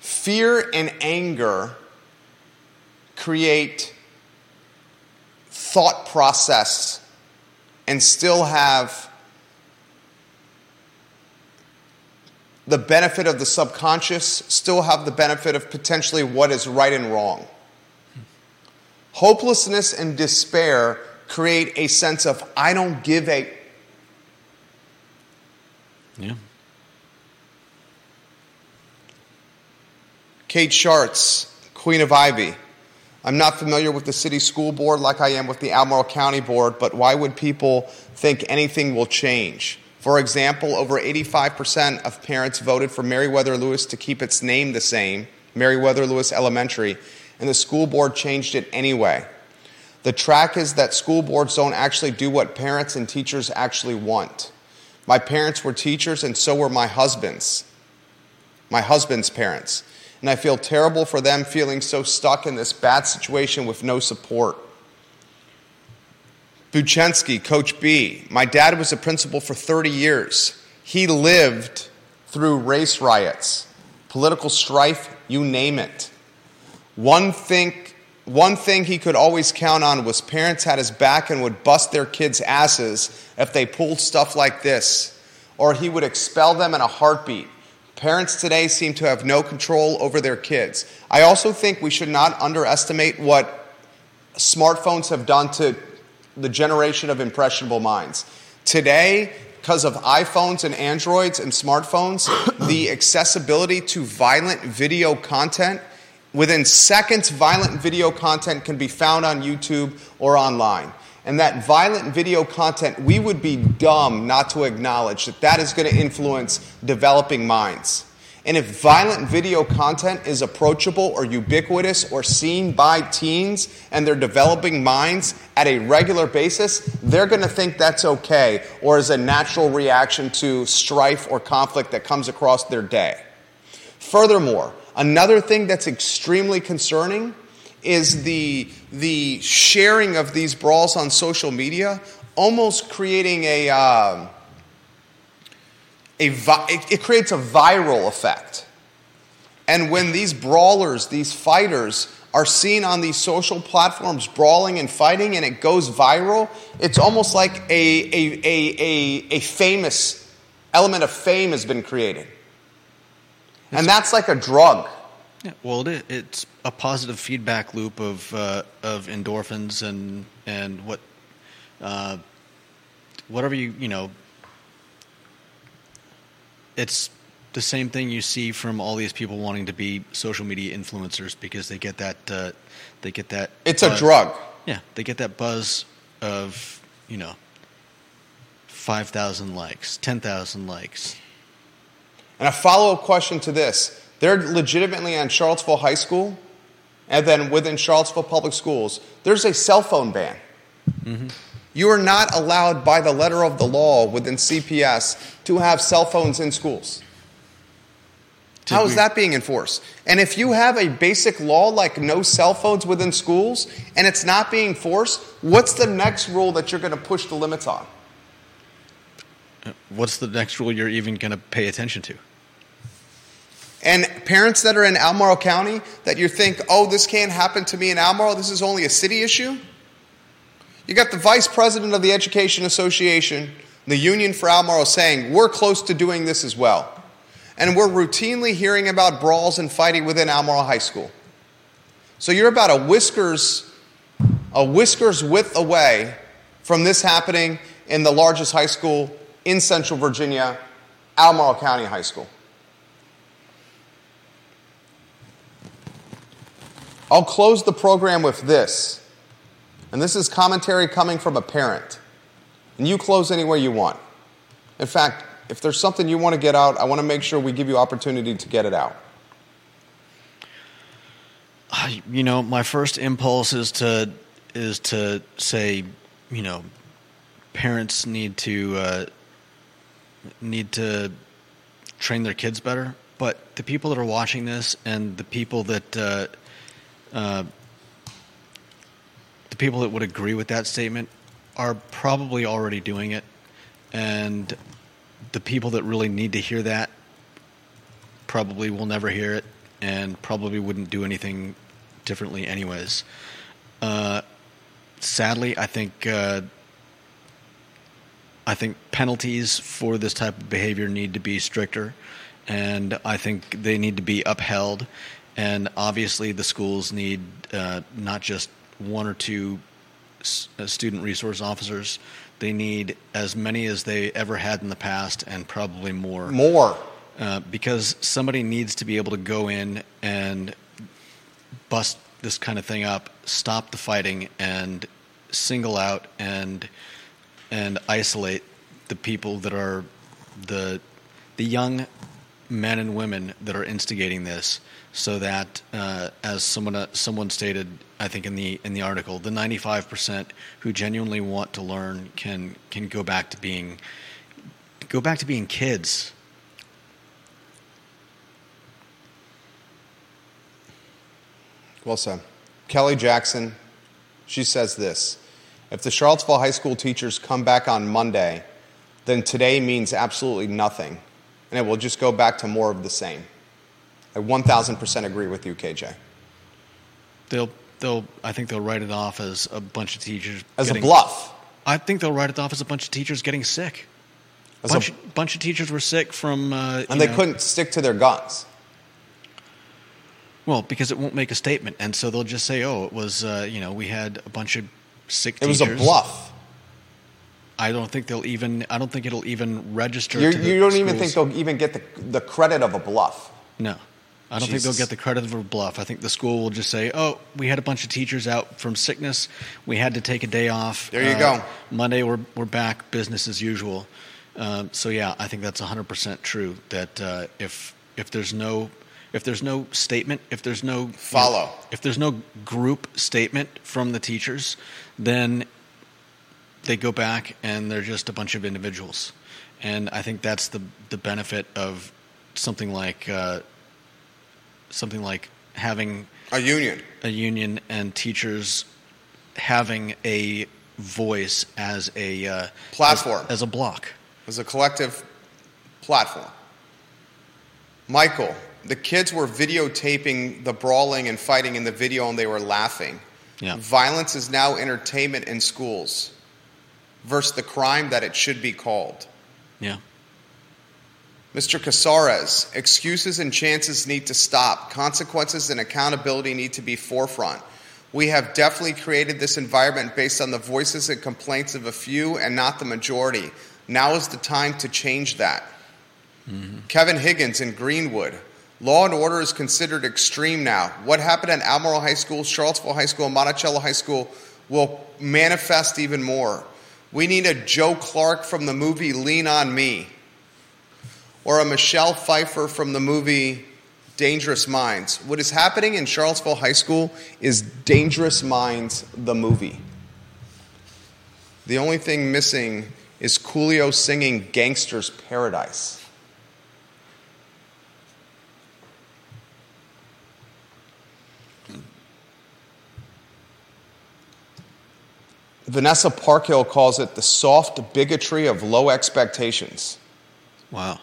Fear and anger create thought process and still have the benefit of the subconscious, still have the benefit of potentially what is right and wrong. Hopelessness and despair create a sense of, I don't give a. Yeah. Kate Schartz, Queen of Ivy. I'm not familiar with the city school board like I am with the Albemarle County board, but why would people think anything will change? For example, over 85% of parents voted for Meriwether Lewis to keep its name the same, Meriwether Lewis Elementary, and the school board changed it anyway. The track is that school boards don't actually do what parents and teachers actually want. My parents were teachers, and so were my husband's, my husband's parents and I feel terrible for them feeling so stuck in this bad situation with no support. Buchensky, Coach B. My dad was a principal for 30 years. He lived through race riots, political strife, you name it. One thing, one thing he could always count on was parents had his back and would bust their kids' asses if they pulled stuff like this, or he would expel them in a heartbeat. Parents today seem to have no control over their kids. I also think we should not underestimate what smartphones have done to the generation of impressionable minds. Today, because of iPhones and Androids and smartphones, <coughs> the accessibility to violent video content, within seconds, violent video content can be found on YouTube or online and that violent video content, we would be dumb not to acknowledge that that is going to influence developing minds. And if violent video content is approachable or ubiquitous or seen by teens and their developing minds at a regular basis, they're going to think that's okay or is a natural reaction to strife or conflict that comes across their day. Furthermore, another thing that's extremely concerning is the, the sharing of these brawls on social media almost creating a, uh, a vi- it, it creates a viral effect. And when these brawlers, these fighters, are seen on these social platforms brawling and fighting and it goes viral, it's almost like a, a, a, a, a famous element of fame has been created. And that's like a drug. Yeah, well, it, it's a positive feedback loop of uh, of endorphins and and what uh, whatever you you know. It's the same thing you see from all these people wanting to be social media influencers because they get that uh, they get that. It's buzz. a drug. Yeah, they get that buzz of you know five thousand likes, ten thousand likes. And a follow up question to this they're legitimately on Charlottesville High School, and then within Charlottesville Public Schools, there's a cell phone ban. Mm-hmm. You are not allowed by the letter of the law within CPS to have cell phones in schools. Did How is we... that being enforced? And if you have a basic law like no cell phones within schools and it's not being enforced, what's the next rule that you're going to push the limits on? what's the next rule you're even going to pay attention to? And parents that are in Albemarle County that you think, oh, this can't happen to me in Albemarle, this is only a city issue. You got the vice president of the Education Association, the Union for Albemarle, saying, we're close to doing this as well. And we're routinely hearing about brawls and fighting within Albemarle High School. So you're about a whiskers, a whiskers width away from this happening in the largest high school in Central Virginia, Albemarle County High School. I'll close the program with this. And this is commentary coming from a parent. And you close any way you want. In fact, if there's something you want to get out, I want to make sure we give you opportunity to get it out. You know, my first impulse is to is to say, you know, parents need to uh, need to train their kids better. But the people that are watching this and the people that uh, uh, the people that would agree with that statement are probably already doing it, and the people that really need to hear that probably will never hear it and probably wouldn't do anything differently, anyways. Uh, sadly, I think uh, I think penalties for this type of behavior need to be stricter, and I think they need to be upheld. And obviously, the schools need uh, not just one or two uh, student resource officers. They need as many as they ever had in the past, and probably more. More. Uh, because somebody needs to be able to go in and bust this kind of thing up, stop the fighting, and single out and and isolate the people that are the the young men and women that are instigating this so that, uh, as someone uh, someone stated, I think in the in the article, the 95% who genuinely want to learn can can go back to being go back to being kids. Well said. Kelly Jackson, she says this If the Charlottesville High School teachers come back on Monday, then today means absolutely nothing, and it will just go back to more of the same. I 1000% agree with you, KJ. They'll, they'll, I think they'll write it off as a bunch of teachers. As getting, a bluff. I think they'll write it off as a bunch of teachers getting sick. A bunch, a, bunch of teachers were sick from. Uh, and they know, couldn't stick to their guns. Well, because it won't make a statement, and so they'll just say, "Oh, it was uh, you know we had a bunch of sick." It was a bluff. I don't think they'll even. I don't think it'll even register. you do not even think they'll even get the the credit of a bluff. No. I don't Jesus. think they'll get the credit of a bluff. I think the school will just say, "Oh, we had a bunch of teachers out from sickness. We had to take a day off. There you uh, go. Monday, we're we're back, business as usual." Um, so yeah, I think that's 100 percent true. That uh, if if there's no if there's no statement, if there's no follow, you if there's no group statement from the teachers, then they go back and they're just a bunch of individuals. And I think that's the the benefit of something like. Uh, something like having a union, a union, and teachers having a voice as a uh, platform, as, as a block, as a collective platform. Michael, the kids were videotaping the brawling and fighting in the video, and they were laughing. Yeah. Violence is now entertainment in schools versus the crime that it should be called. Yeah. Mr. Casares, excuses and chances need to stop. Consequences and accountability need to be forefront. We have definitely created this environment based on the voices and complaints of a few and not the majority. Now is the time to change that. Mm-hmm. Kevin Higgins in Greenwood. Law and order is considered extreme now. What happened at Albemarle High School, Charlottesville High School, and Monticello High School will manifest even more. We need a Joe Clark from the movie Lean on Me or a Michelle Pfeiffer from the movie Dangerous Minds. What is happening in Charlottesville High School is Dangerous Minds, the movie. The only thing missing is Coolio singing Gangsta's Paradise. Vanessa Parkhill calls it the soft bigotry of low expectations. Wow.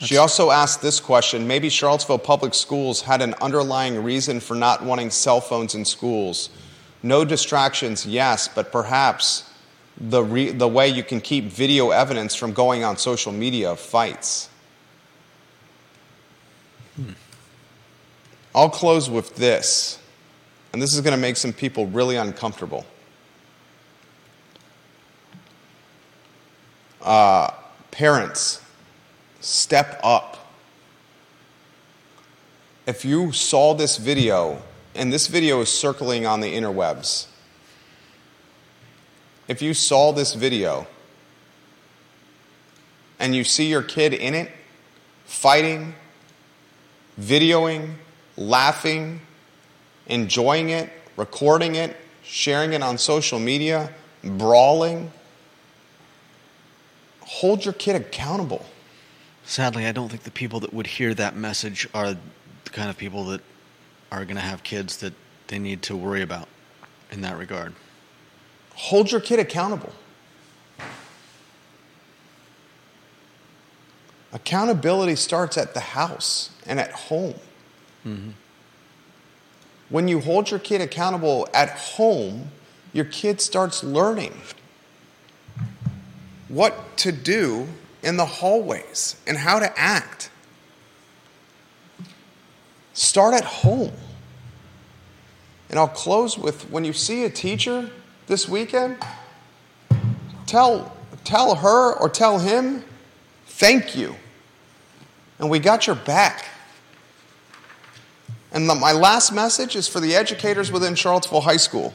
She also asked this question maybe Charlottesville Public Schools had an underlying reason for not wanting cell phones in schools. No distractions, yes, but perhaps the, re- the way you can keep video evidence from going on social media of fights. I'll close with this, and this is going to make some people really uncomfortable. Uh, parents, step up. If you saw this video, and this video is circling on the interwebs, if you saw this video and you see your kid in it, fighting, videoing, laughing, enjoying it, recording it, sharing it on social media, brawling, hold your kid accountable. Sadly, I don't think the people that would hear that message are the kind of people that are going to have kids that they need to worry about in that regard. Hold your kid accountable. Accountability starts at the house and at home. Mm-hmm. When you hold your kid accountable at home, your kid starts learning what to do in the hallways and how to act. Start at home. And I'll close with when you see a teacher this weekend, tell, tell her or tell him, thank you. And we got your back. And the, my last message is for the educators within Charlottesville High School.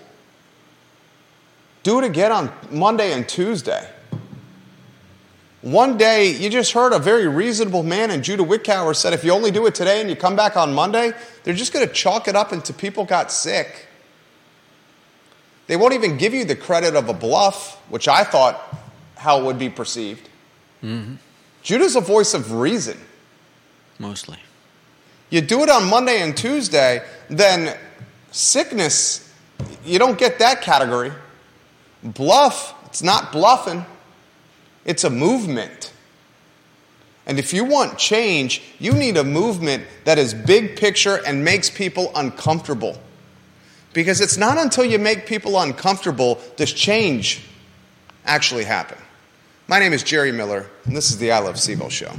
Do it again on Monday and Tuesday. One day, you just heard a very reasonable man in Judah Wickower said if you only do it today and you come back on Monday, they're just going to chalk it up into people got sick. They won't even give you the credit of a bluff, which I thought how it would be perceived. Mm-hmm. Judah's a voice of reason. Mostly. You do it on Monday and Tuesday, then sickness, you don't get that category. Bluff, it's not bluffing, it's a movement. And if you want change, you need a movement that is big picture and makes people uncomfortable. Because it's not until you make people uncomfortable does change actually happen. My name is Jerry Miller, and this is the I Love CVille Show.